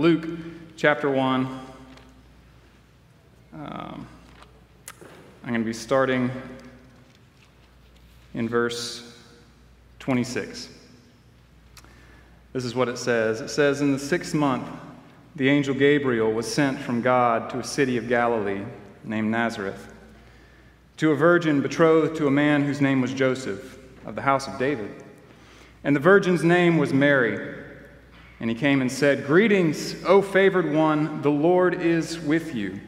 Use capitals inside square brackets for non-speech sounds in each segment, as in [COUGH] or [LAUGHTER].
Luke chapter 1. Um, I'm going to be starting in verse 26. This is what it says. It says, In the sixth month, the angel Gabriel was sent from God to a city of Galilee named Nazareth, to a virgin betrothed to a man whose name was Joseph, of the house of David. And the virgin's name was Mary. And he came and said, Greetings, O favored one, the Lord is with you.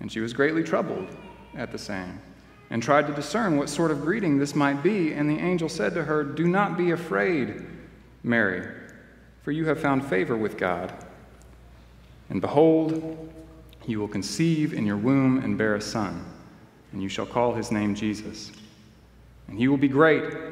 And she was greatly troubled at the saying, and tried to discern what sort of greeting this might be. And the angel said to her, Do not be afraid, Mary, for you have found favor with God. And behold, you will conceive in your womb and bear a son, and you shall call his name Jesus. And he will be great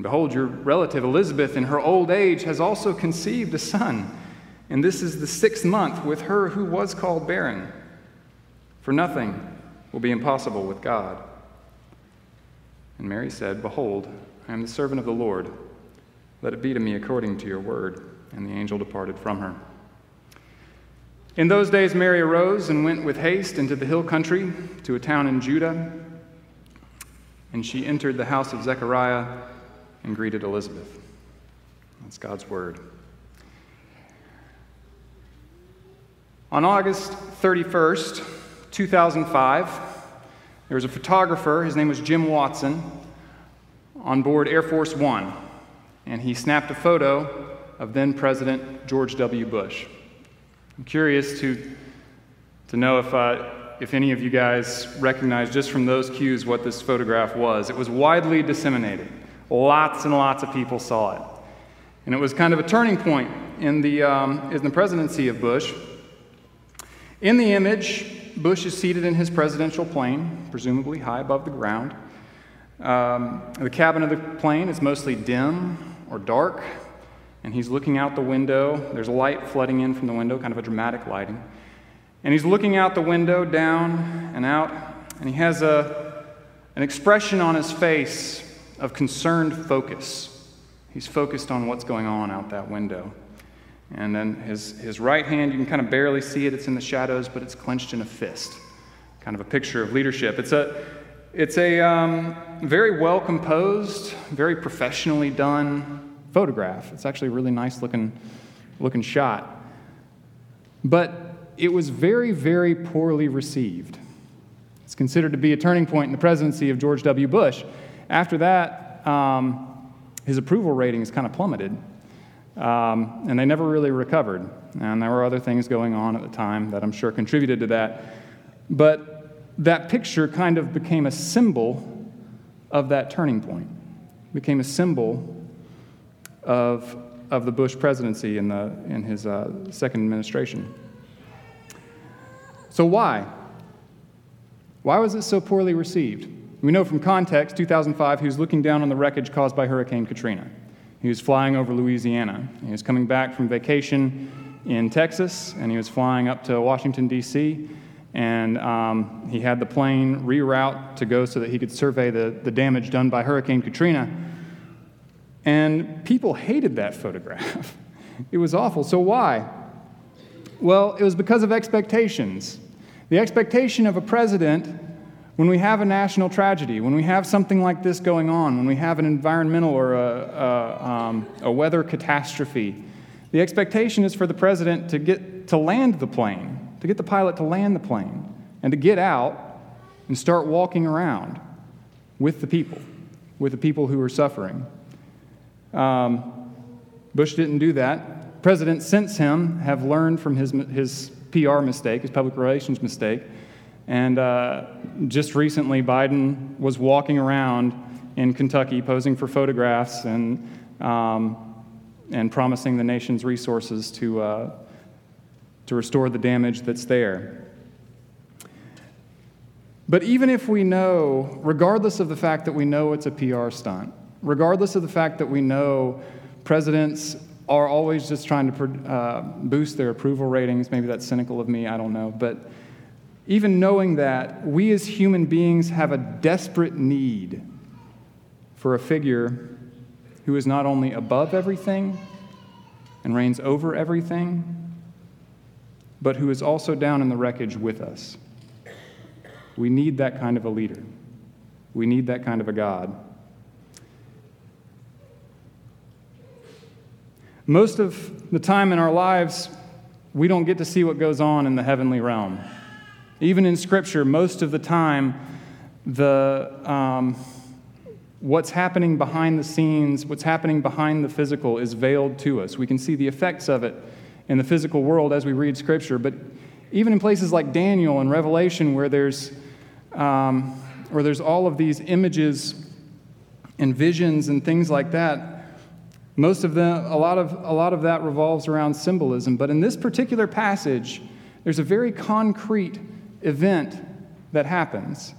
And behold, your relative Elizabeth, in her old age, has also conceived a son. And this is the sixth month with her who was called barren. For nothing will be impossible with God. And Mary said, Behold, I am the servant of the Lord. Let it be to me according to your word. And the angel departed from her. In those days, Mary arose and went with haste into the hill country to a town in Judah. And she entered the house of Zechariah and greeted Elizabeth. That's God's word. On August 31st, 2005, there was a photographer, his name was Jim Watson, on board Air Force One, and he snapped a photo of then President George W. Bush. I'm curious to, to know if, uh, if any of you guys recognize just from those cues what this photograph was. It was widely disseminated. Lots and lots of people saw it. And it was kind of a turning point in the, um, in the presidency of Bush. In the image, Bush is seated in his presidential plane, presumably high above the ground. Um, the cabin of the plane is mostly dim or dark, and he's looking out the window. There's light flooding in from the window, kind of a dramatic lighting. And he's looking out the window, down and out, and he has a, an expression on his face of concerned focus. He's focused on what's going on out that window. And then his, his right hand, you can kind of barely see it, it's in the shadows, but it's clenched in a fist. Kind of a picture of leadership. It's a, it's a um, very well composed, very professionally done photograph. It's actually a really nice looking, looking shot. But it was very, very poorly received. It's considered to be a turning point in the presidency of George W. Bush. After that, um, his approval ratings kind of plummeted, um, and they never really recovered. And there were other things going on at the time that I'm sure contributed to that. But that picture kind of became a symbol of that turning point, became a symbol of, of the Bush presidency in, the, in his uh, second administration. So, why? Why was it so poorly received? We know from context, 2005, he was looking down on the wreckage caused by Hurricane Katrina. He was flying over Louisiana. He was coming back from vacation in Texas, and he was flying up to Washington, D.C., and um, he had the plane reroute to go so that he could survey the, the damage done by Hurricane Katrina. And people hated that photograph. [LAUGHS] it was awful. So, why? Well, it was because of expectations. The expectation of a president when we have a national tragedy, when we have something like this going on, when we have an environmental or a, a, um, a weather catastrophe, the expectation is for the president to get to land the plane, to get the pilot to land the plane, and to get out and start walking around with the people, with the people who are suffering. Um, Bush didn't do that. Presidents since him have learned from his, his PR mistake, his public relations mistake, and uh, just recently, Biden was walking around in Kentucky posing for photographs and, um, and promising the nation's resources to, uh, to restore the damage that's there. But even if we know, regardless of the fact that we know it's a PR stunt, regardless of the fact that we know presidents are always just trying to uh, boost their approval ratings, maybe that's cynical of me, I don't know. But even knowing that, we as human beings have a desperate need for a figure who is not only above everything and reigns over everything, but who is also down in the wreckage with us. We need that kind of a leader. We need that kind of a God. Most of the time in our lives, we don't get to see what goes on in the heavenly realm. Even in Scripture, most of the time, the, um, what's happening behind the scenes, what's happening behind the physical, is veiled to us. We can see the effects of it in the physical world as we read Scripture, but even in places like Daniel and Revelation, where there's, um, where there's all of these images and visions and things like that, most of them, a lot of, a lot of that revolves around symbolism. But in this particular passage, there's a very concrete event that happens.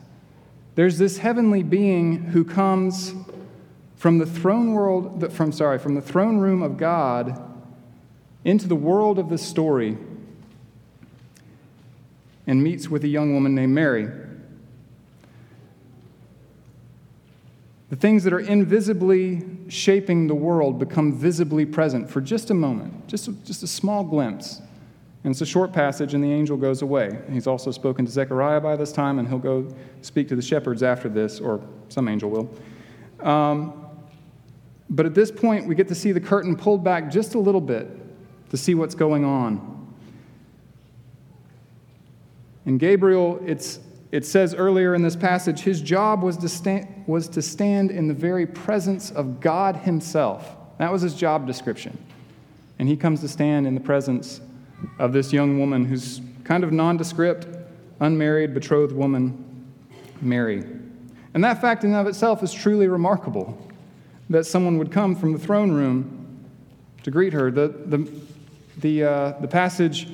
There's this heavenly being who comes from the throne world, from sorry, from the throne room of God into the world of the story and meets with a young woman named Mary. The things that are invisibly shaping the world become visibly present for just a moment, just just a small glimpse. And it's a short passage, and the angel goes away. He's also spoken to Zechariah by this time, and he'll go speak to the shepherds after this, or some angel will. Um, but at this point, we get to see the curtain pulled back just a little bit to see what's going on. And Gabriel, it's it says earlier in this passage, his job was to, stand, was to stand in the very presence of God himself. That was his job description. And he comes to stand in the presence of this young woman who's kind of nondescript, unmarried, betrothed woman, Mary. And that fact in and of itself is truly remarkable that someone would come from the throne room to greet her. The, the, the, uh, the passage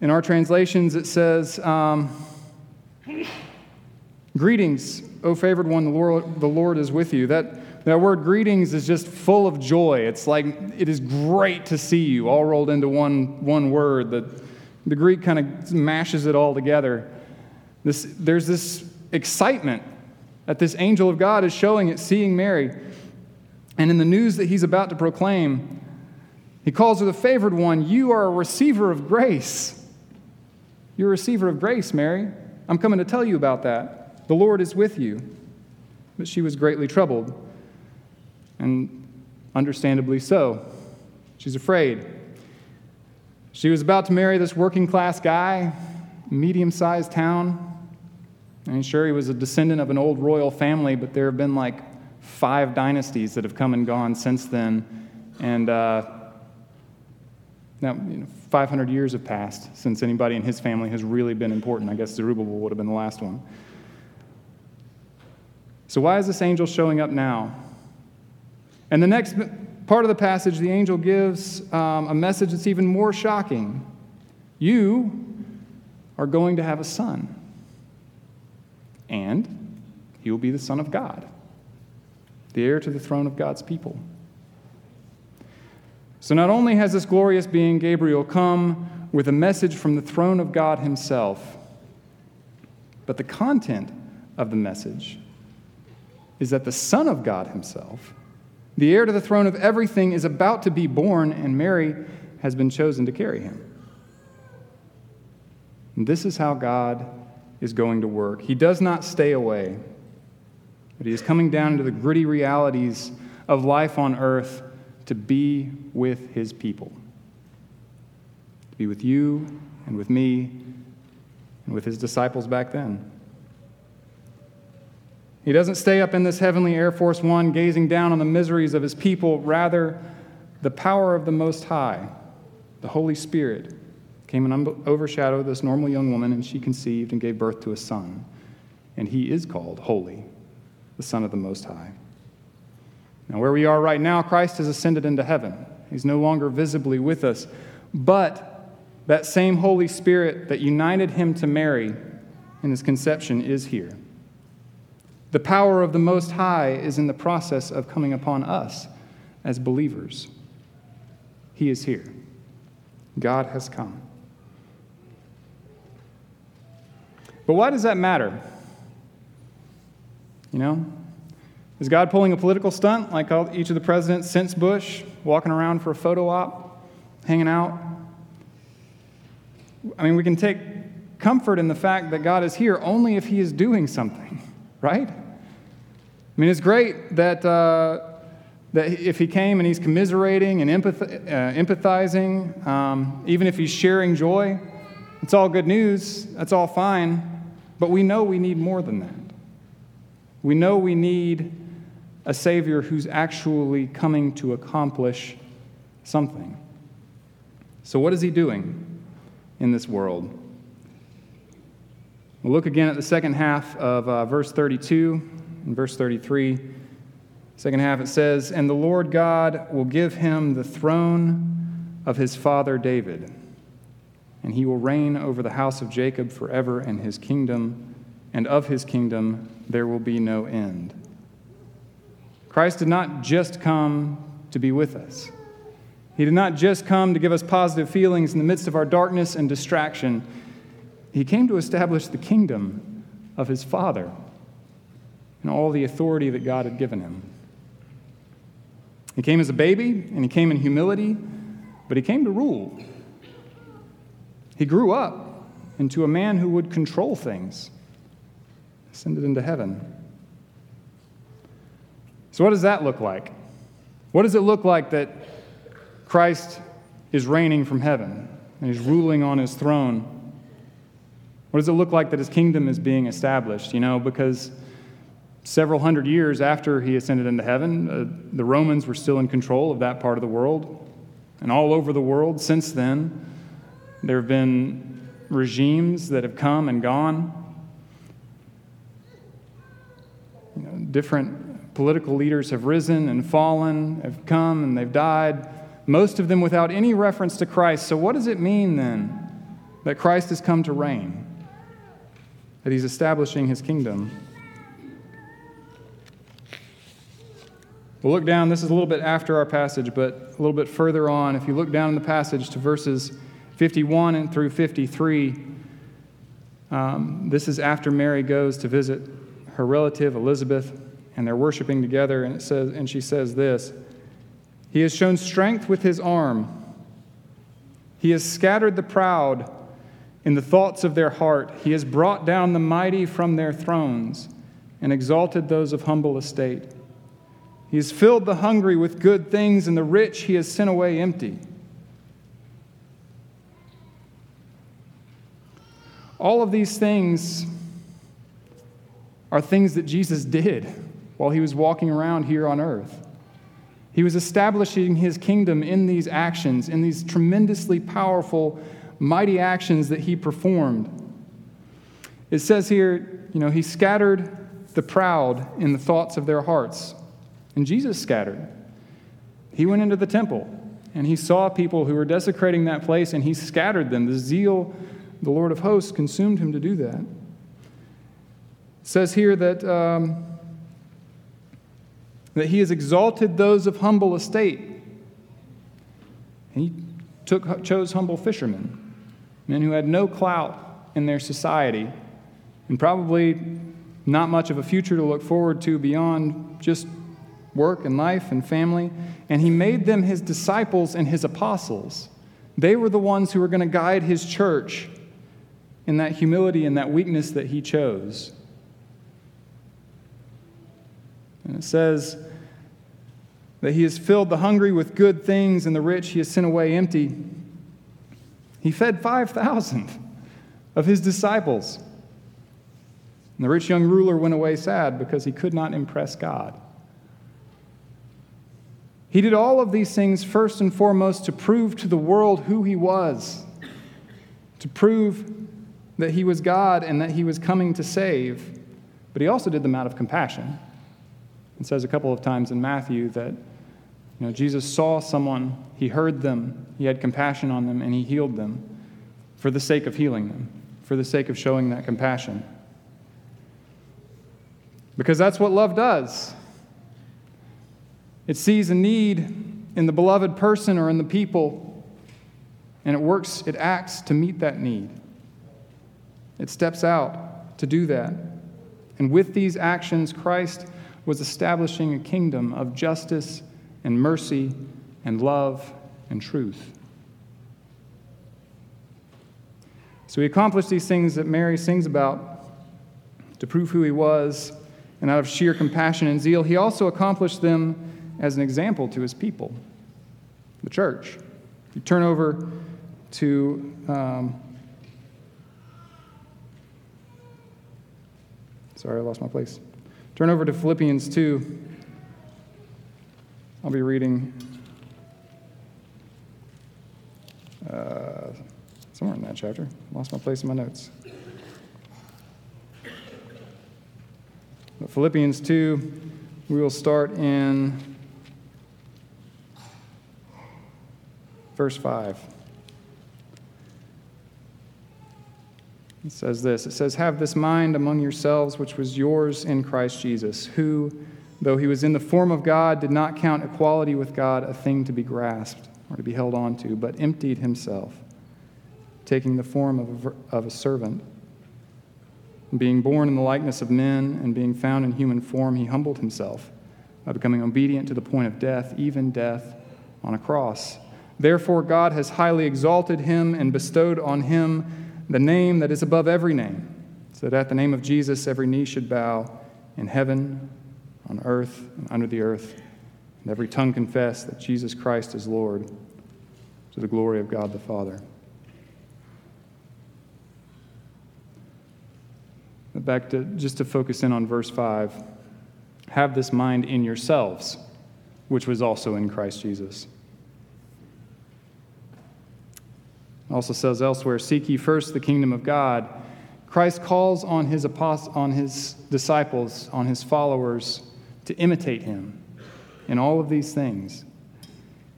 in our translations, it says, um, Greetings, O favored one, the Lord, the Lord is with you. That, that word greetings is just full of joy. It's like it is great to see you, all rolled into one, one word. The, the Greek kind of mashes it all together. This, there's this excitement that this angel of God is showing at seeing Mary. And in the news that he's about to proclaim, he calls her the favored one. You are a receiver of grace. You're a receiver of grace, Mary. I'm coming to tell you about that. The Lord is with you. But she was greatly troubled, and understandably so. She's afraid. She was about to marry this working class guy, medium sized town. And sure, he was a descendant of an old royal family, but there have been like five dynasties that have come and gone since then. And uh, now, you know, 500 years have passed since anybody in his family has really been important. I guess Zerubbabel would have been the last one. So, why is this angel showing up now? And the next part of the passage, the angel gives um, a message that's even more shocking. You are going to have a son, and he will be the Son of God, the heir to the throne of God's people. So not only has this glorious being, Gabriel, come with a message from the throne of God himself, but the content of the message is that the Son of God himself, the heir to the throne of everything, is about to be born, and Mary has been chosen to carry him. And this is how God is going to work. He does not stay away, but he is coming down into the gritty realities of life on earth to be with his people, to be with you and with me and with his disciples back then. He doesn't stay up in this heavenly Air Force One gazing down on the miseries of his people. Rather, the power of the Most High, the Holy Spirit, came and overshadowed this normal young woman, and she conceived and gave birth to a son. And he is called Holy, the Son of the Most High. Now, where we are right now, Christ has ascended into heaven. He's no longer visibly with us, but that same Holy Spirit that united him to Mary in his conception is here. The power of the Most High is in the process of coming upon us as believers. He is here. God has come. But why does that matter? You know? Is God pulling a political stunt like each of the presidents since Bush, walking around for a photo op, hanging out? I mean, we can take comfort in the fact that God is here only if He is doing something, [LAUGHS] right? I mean, it's great that, uh, that if He came and He's commiserating and empath- uh, empathizing, um, even if He's sharing joy, it's all good news, that's all fine. But we know we need more than that. We know we need a Savior who's actually coming to accomplish something. So, what is He doing? in this world. We'll look again at the second half of uh, verse 32 and verse 33. Second half it says, And the Lord God will give him the throne of his father David, and he will reign over the house of Jacob forever, and his kingdom, and of his kingdom there will be no end. Christ did not just come to be with us. He did not just come to give us positive feelings in the midst of our darkness and distraction. He came to establish the kingdom of his Father and all the authority that God had given him. He came as a baby and he came in humility, but he came to rule. He grew up into a man who would control things, ascended into heaven. So, what does that look like? What does it look like that Christ is reigning from heaven and he's ruling on his throne. What does it look like that his kingdom is being established? You know, because several hundred years after he ascended into heaven, uh, the Romans were still in control of that part of the world. And all over the world since then, there have been regimes that have come and gone. You know, different political leaders have risen and fallen, have come and they've died most of them without any reference to Christ. So, what does it mean then that Christ has come to reign? That he's establishing his kingdom? We'll look down, this is a little bit after our passage, but a little bit further on. If you look down in the passage to verses 51 and through 53, um, this is after Mary goes to visit her relative Elizabeth, and they're worshiping together, and it says, and she says this. He has shown strength with his arm. He has scattered the proud in the thoughts of their heart. He has brought down the mighty from their thrones and exalted those of humble estate. He has filled the hungry with good things, and the rich he has sent away empty. All of these things are things that Jesus did while he was walking around here on earth. He was establishing his kingdom in these actions, in these tremendously powerful, mighty actions that he performed. It says here, you know, he scattered the proud in the thoughts of their hearts. And Jesus scattered. He went into the temple and he saw people who were desecrating that place and he scattered them. The zeal, the Lord of hosts, consumed him to do that. It says here that. Um, that he has exalted those of humble estate. He took, chose humble fishermen, men who had no clout in their society, and probably not much of a future to look forward to beyond just work and life and family. And he made them his disciples and his apostles. They were the ones who were going to guide his church in that humility and that weakness that he chose. And it says that he has filled the hungry with good things and the rich he has sent away empty. He fed 5,000 of his disciples. And the rich young ruler went away sad because he could not impress God. He did all of these things first and foremost to prove to the world who he was, to prove that he was God and that he was coming to save. But he also did them out of compassion. It says a couple of times in Matthew that you know, Jesus saw someone, he heard them, he had compassion on them, and he healed them. for the sake of healing them, for the sake of showing that compassion. Because that's what love does. It sees a need in the beloved person or in the people, and it works, it acts to meet that need. It steps out to do that. And with these actions, Christ was establishing a kingdom of justice and mercy and love and truth. So he accomplished these things that Mary sings about to prove who he was, and out of sheer compassion and zeal, he also accomplished them as an example to his people, the church. You turn over to um, sorry, I lost my place. Turn over to Philippians 2. I'll be reading uh, somewhere in that chapter. Lost my place in my notes. But Philippians 2, we will start in verse 5. It says this It says, Have this mind among yourselves, which was yours in Christ Jesus, who, though he was in the form of God, did not count equality with God a thing to be grasped or to be held on to, but emptied himself, taking the form of a, of a servant. being born in the likeness of men and being found in human form, he humbled himself by becoming obedient to the point of death, even death on a cross. Therefore, God has highly exalted him and bestowed on him the name that is above every name, so that at the name of Jesus every knee should bow in heaven, on earth, and under the earth, and every tongue confess that Jesus Christ is Lord, to the glory of God the Father. Back to just to focus in on verse 5 have this mind in yourselves, which was also in Christ Jesus. Also says elsewhere, Seek ye first the kingdom of God. Christ calls on his, apost- on his disciples, on his followers, to imitate him in all of these things.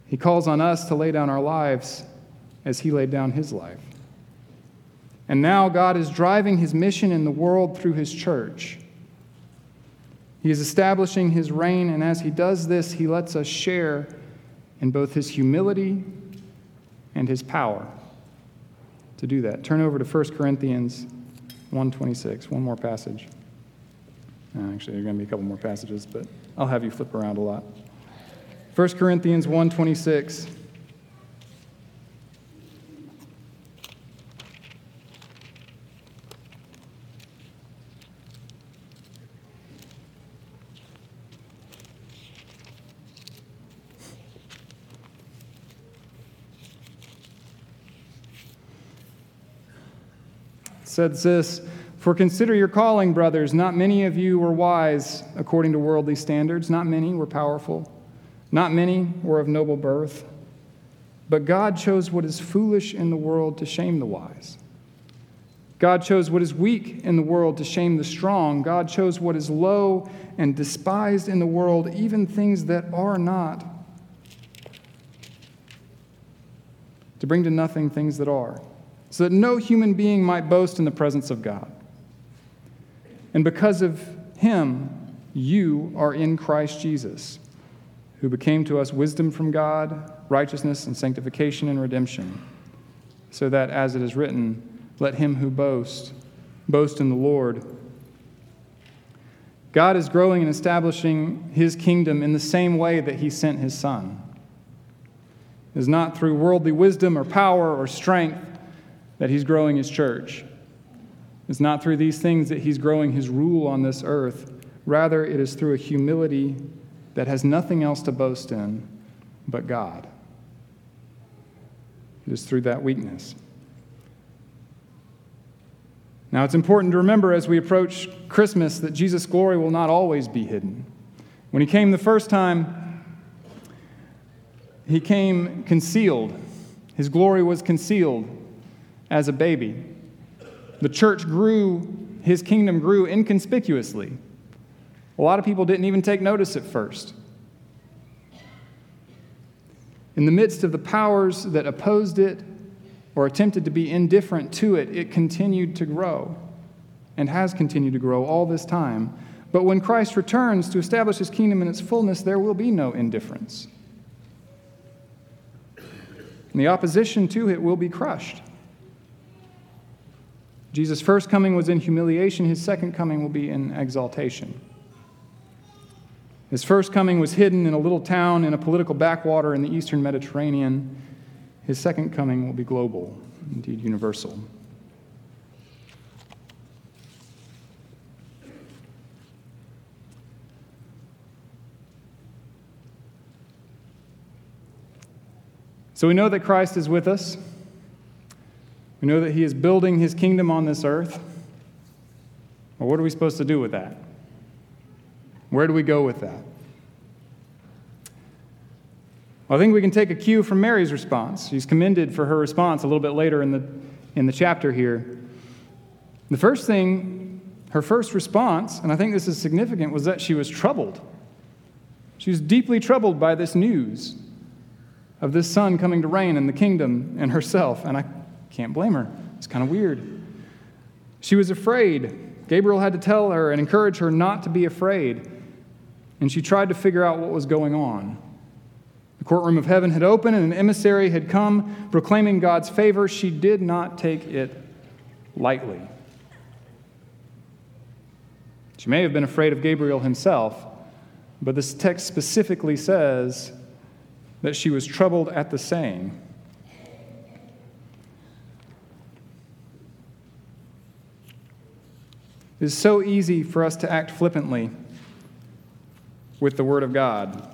He calls on us to lay down our lives as he laid down his life. And now God is driving his mission in the world through his church. He is establishing his reign, and as he does this, he lets us share in both his humility and his power to do that. Turn over to 1 Corinthians 126, one more passage. Uh, actually, there are going to be a couple more passages, but I'll have you flip around a lot. 1 Corinthians 126. Says this For consider your calling, brothers. Not many of you were wise according to worldly standards, not many were powerful, not many were of noble birth. But God chose what is foolish in the world to shame the wise. God chose what is weak in the world to shame the strong. God chose what is low and despised in the world, even things that are not, to bring to nothing things that are so that no human being might boast in the presence of God. And because of him, you are in Christ Jesus, who became to us wisdom from God, righteousness and sanctification and redemption, so that, as it is written, let him who boasts boast in the Lord. God is growing and establishing his kingdom in the same way that he sent his Son. It is not through worldly wisdom or power or strength that he's growing his church. It's not through these things that he's growing his rule on this earth. Rather, it is through a humility that has nothing else to boast in but God. It is through that weakness. Now, it's important to remember as we approach Christmas that Jesus' glory will not always be hidden. When he came the first time, he came concealed. His glory was concealed as a baby. The church grew, his kingdom grew inconspicuously. A lot of people didn't even take notice at first. In the midst of the powers that opposed it or attempted to be indifferent to it, it continued to grow and has continued to grow all this time. But when Christ returns to establish his kingdom in its fullness, there will be no indifference. And the opposition to it will be crushed. Jesus' first coming was in humiliation, his second coming will be in exaltation. His first coming was hidden in a little town in a political backwater in the eastern Mediterranean. His second coming will be global, indeed universal. So we know that Christ is with us. We know that he is building his kingdom on this earth. Well, what are we supposed to do with that? Where do we go with that? Well, I think we can take a cue from Mary's response. She's commended for her response a little bit later in the, in the chapter here. The first thing, her first response, and I think this is significant, was that she was troubled. She was deeply troubled by this news of this son coming to reign in the kingdom and herself, and I can't blame her. It's kind of weird. She was afraid. Gabriel had to tell her and encourage her not to be afraid, and she tried to figure out what was going on. The courtroom of heaven had opened, and an emissary had come proclaiming God's favor. She did not take it lightly. She may have been afraid of Gabriel himself, but this text specifically says that she was troubled at the saying. It is so easy for us to act flippantly with the Word of God,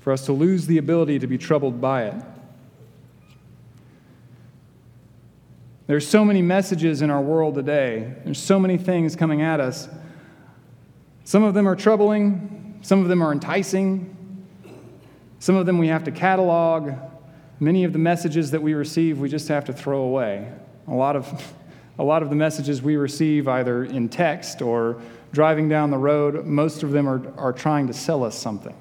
for us to lose the ability to be troubled by it. There's so many messages in our world today. There's so many things coming at us. Some of them are troubling, some of them are enticing, some of them we have to catalog. Many of the messages that we receive, we just have to throw away. A lot of, a lot of the messages we receive, either in text or driving down the road, most of them are, are trying to sell us something.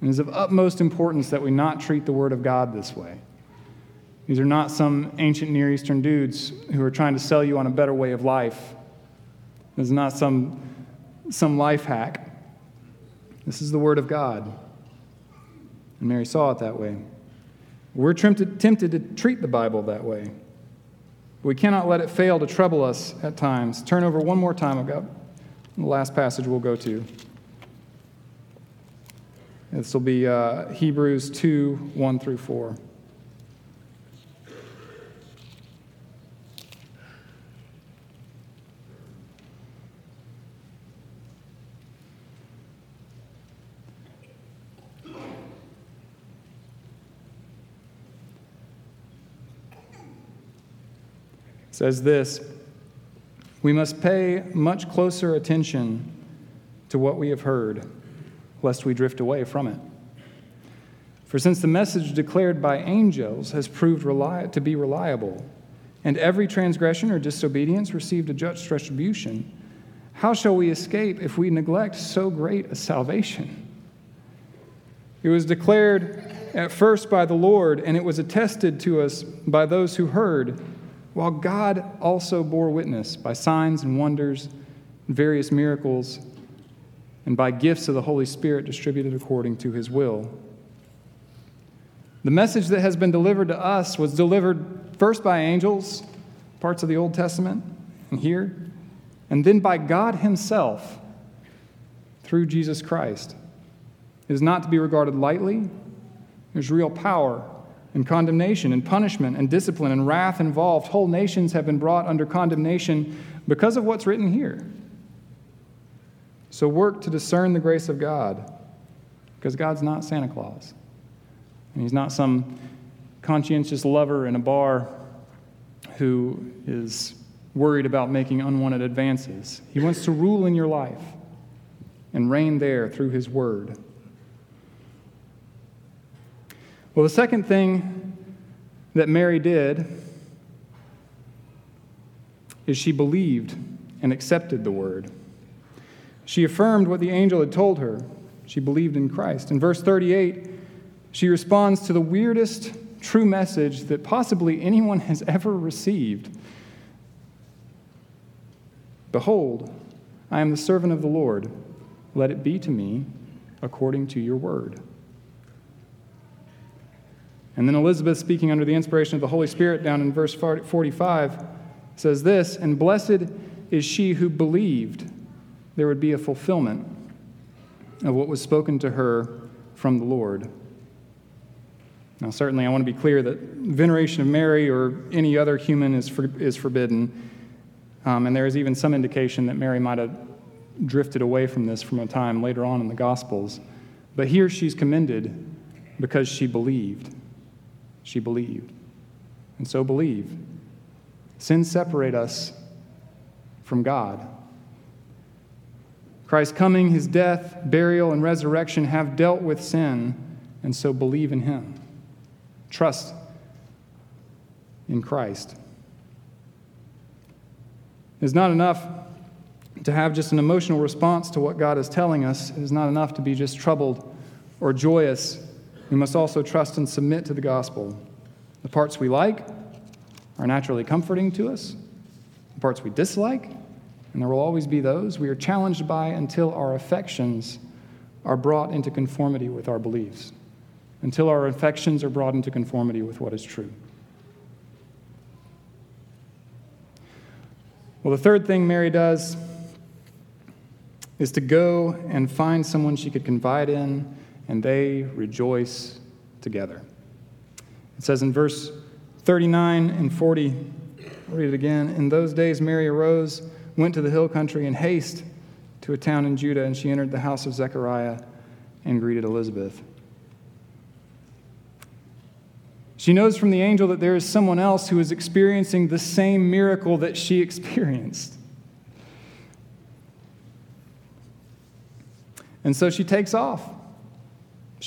And it is of utmost importance that we not treat the Word of God this way. These are not some ancient Near Eastern dudes who are trying to sell you on a better way of life. This is not some, some life hack. This is the Word of God. And Mary saw it that way. We're tempted, tempted to treat the Bible that way. We cannot let it fail to trouble us at times. Turn over one more time. I've got the last passage we'll go to. This will be uh, Hebrews 2 1 through 4. Says this We must pay much closer attention to what we have heard, lest we drift away from it. For since the message declared by angels has proved to be reliable, and every transgression or disobedience received a just retribution, how shall we escape if we neglect so great a salvation? It was declared at first by the Lord, and it was attested to us by those who heard while God also bore witness by signs and wonders, and various miracles, and by gifts of the Holy Spirit distributed according to his will. The message that has been delivered to us was delivered first by angels, parts of the Old Testament, and here, and then by God Himself through Jesus Christ. It is not to be regarded lightly. There's real power and condemnation and punishment and discipline and wrath involved. Whole nations have been brought under condemnation because of what's written here. So work to discern the grace of God because God's not Santa Claus. And He's not some conscientious lover in a bar who is worried about making unwanted advances. He wants to rule in your life and reign there through His Word. Well, the second thing that Mary did is she believed and accepted the word. She affirmed what the angel had told her. She believed in Christ. In verse 38, she responds to the weirdest true message that possibly anyone has ever received. Behold, I am the servant of the Lord. Let it be to me according to your word. And then Elizabeth, speaking under the inspiration of the Holy Spirit, down in verse 45, says this And blessed is she who believed there would be a fulfillment of what was spoken to her from the Lord. Now, certainly, I want to be clear that veneration of Mary or any other human is, for, is forbidden. Um, and there is even some indication that Mary might have drifted away from this from a time later on in the Gospels. But here she's commended because she believed. She believed. And so believe. Sins separate us from God. Christ's coming, his death, burial, and resurrection have dealt with sin, and so believe in him. Trust in Christ. It's not enough to have just an emotional response to what God is telling us. It is not enough to be just troubled or joyous. We must also trust and submit to the gospel. The parts we like are naturally comforting to us, the parts we dislike, and there will always be those we are challenged by until our affections are brought into conformity with our beliefs until our affections are brought into conformity with what is true. Well, the third thing Mary does is to go and find someone she could confide in, and they rejoice together. It says in verse 39 and 40, I'll read it again. In those days, Mary arose, went to the hill country in haste to a town in Judah, and she entered the house of Zechariah and greeted Elizabeth. She knows from the angel that there is someone else who is experiencing the same miracle that she [LAUGHS] experienced. And so she takes off.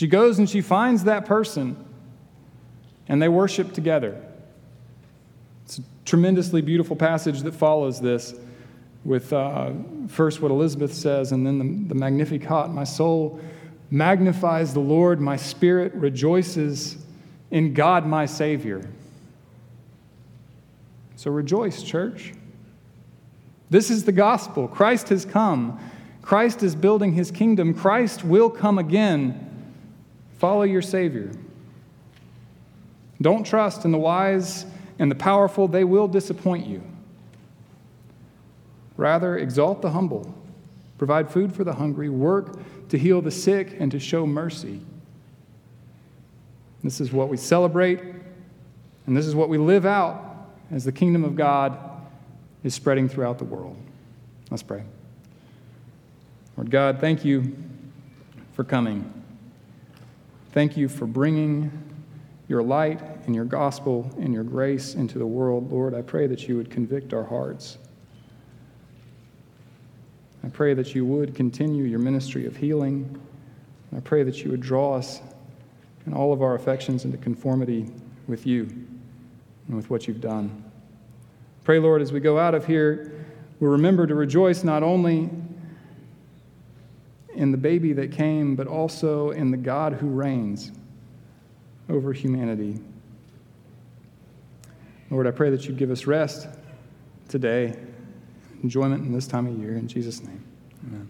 She goes and she finds that person, and they worship together. It's a tremendously beautiful passage that follows this, with uh, first what Elizabeth says, and then the, the Magnificat. My soul magnifies the Lord, my spirit rejoices in God my Savior. So rejoice, church. This is the gospel. Christ has come. Christ is building his kingdom. Christ will come again. Follow your Savior. Don't trust in the wise and the powerful, they will disappoint you. Rather, exalt the humble, provide food for the hungry, work to heal the sick, and to show mercy. This is what we celebrate, and this is what we live out as the kingdom of God is spreading throughout the world. Let's pray. Lord God, thank you for coming. Thank you for bringing your light and your gospel and your grace into the world. Lord, I pray that you would convict our hearts. I pray that you would continue your ministry of healing. I pray that you would draw us and all of our affections into conformity with you and with what you've done. Pray, Lord, as we go out of here, we'll remember to rejoice not only in the baby that came, but also in the God who reigns over humanity. Lord, I pray that you give us rest today, enjoyment in this time of year. In Jesus' name, amen.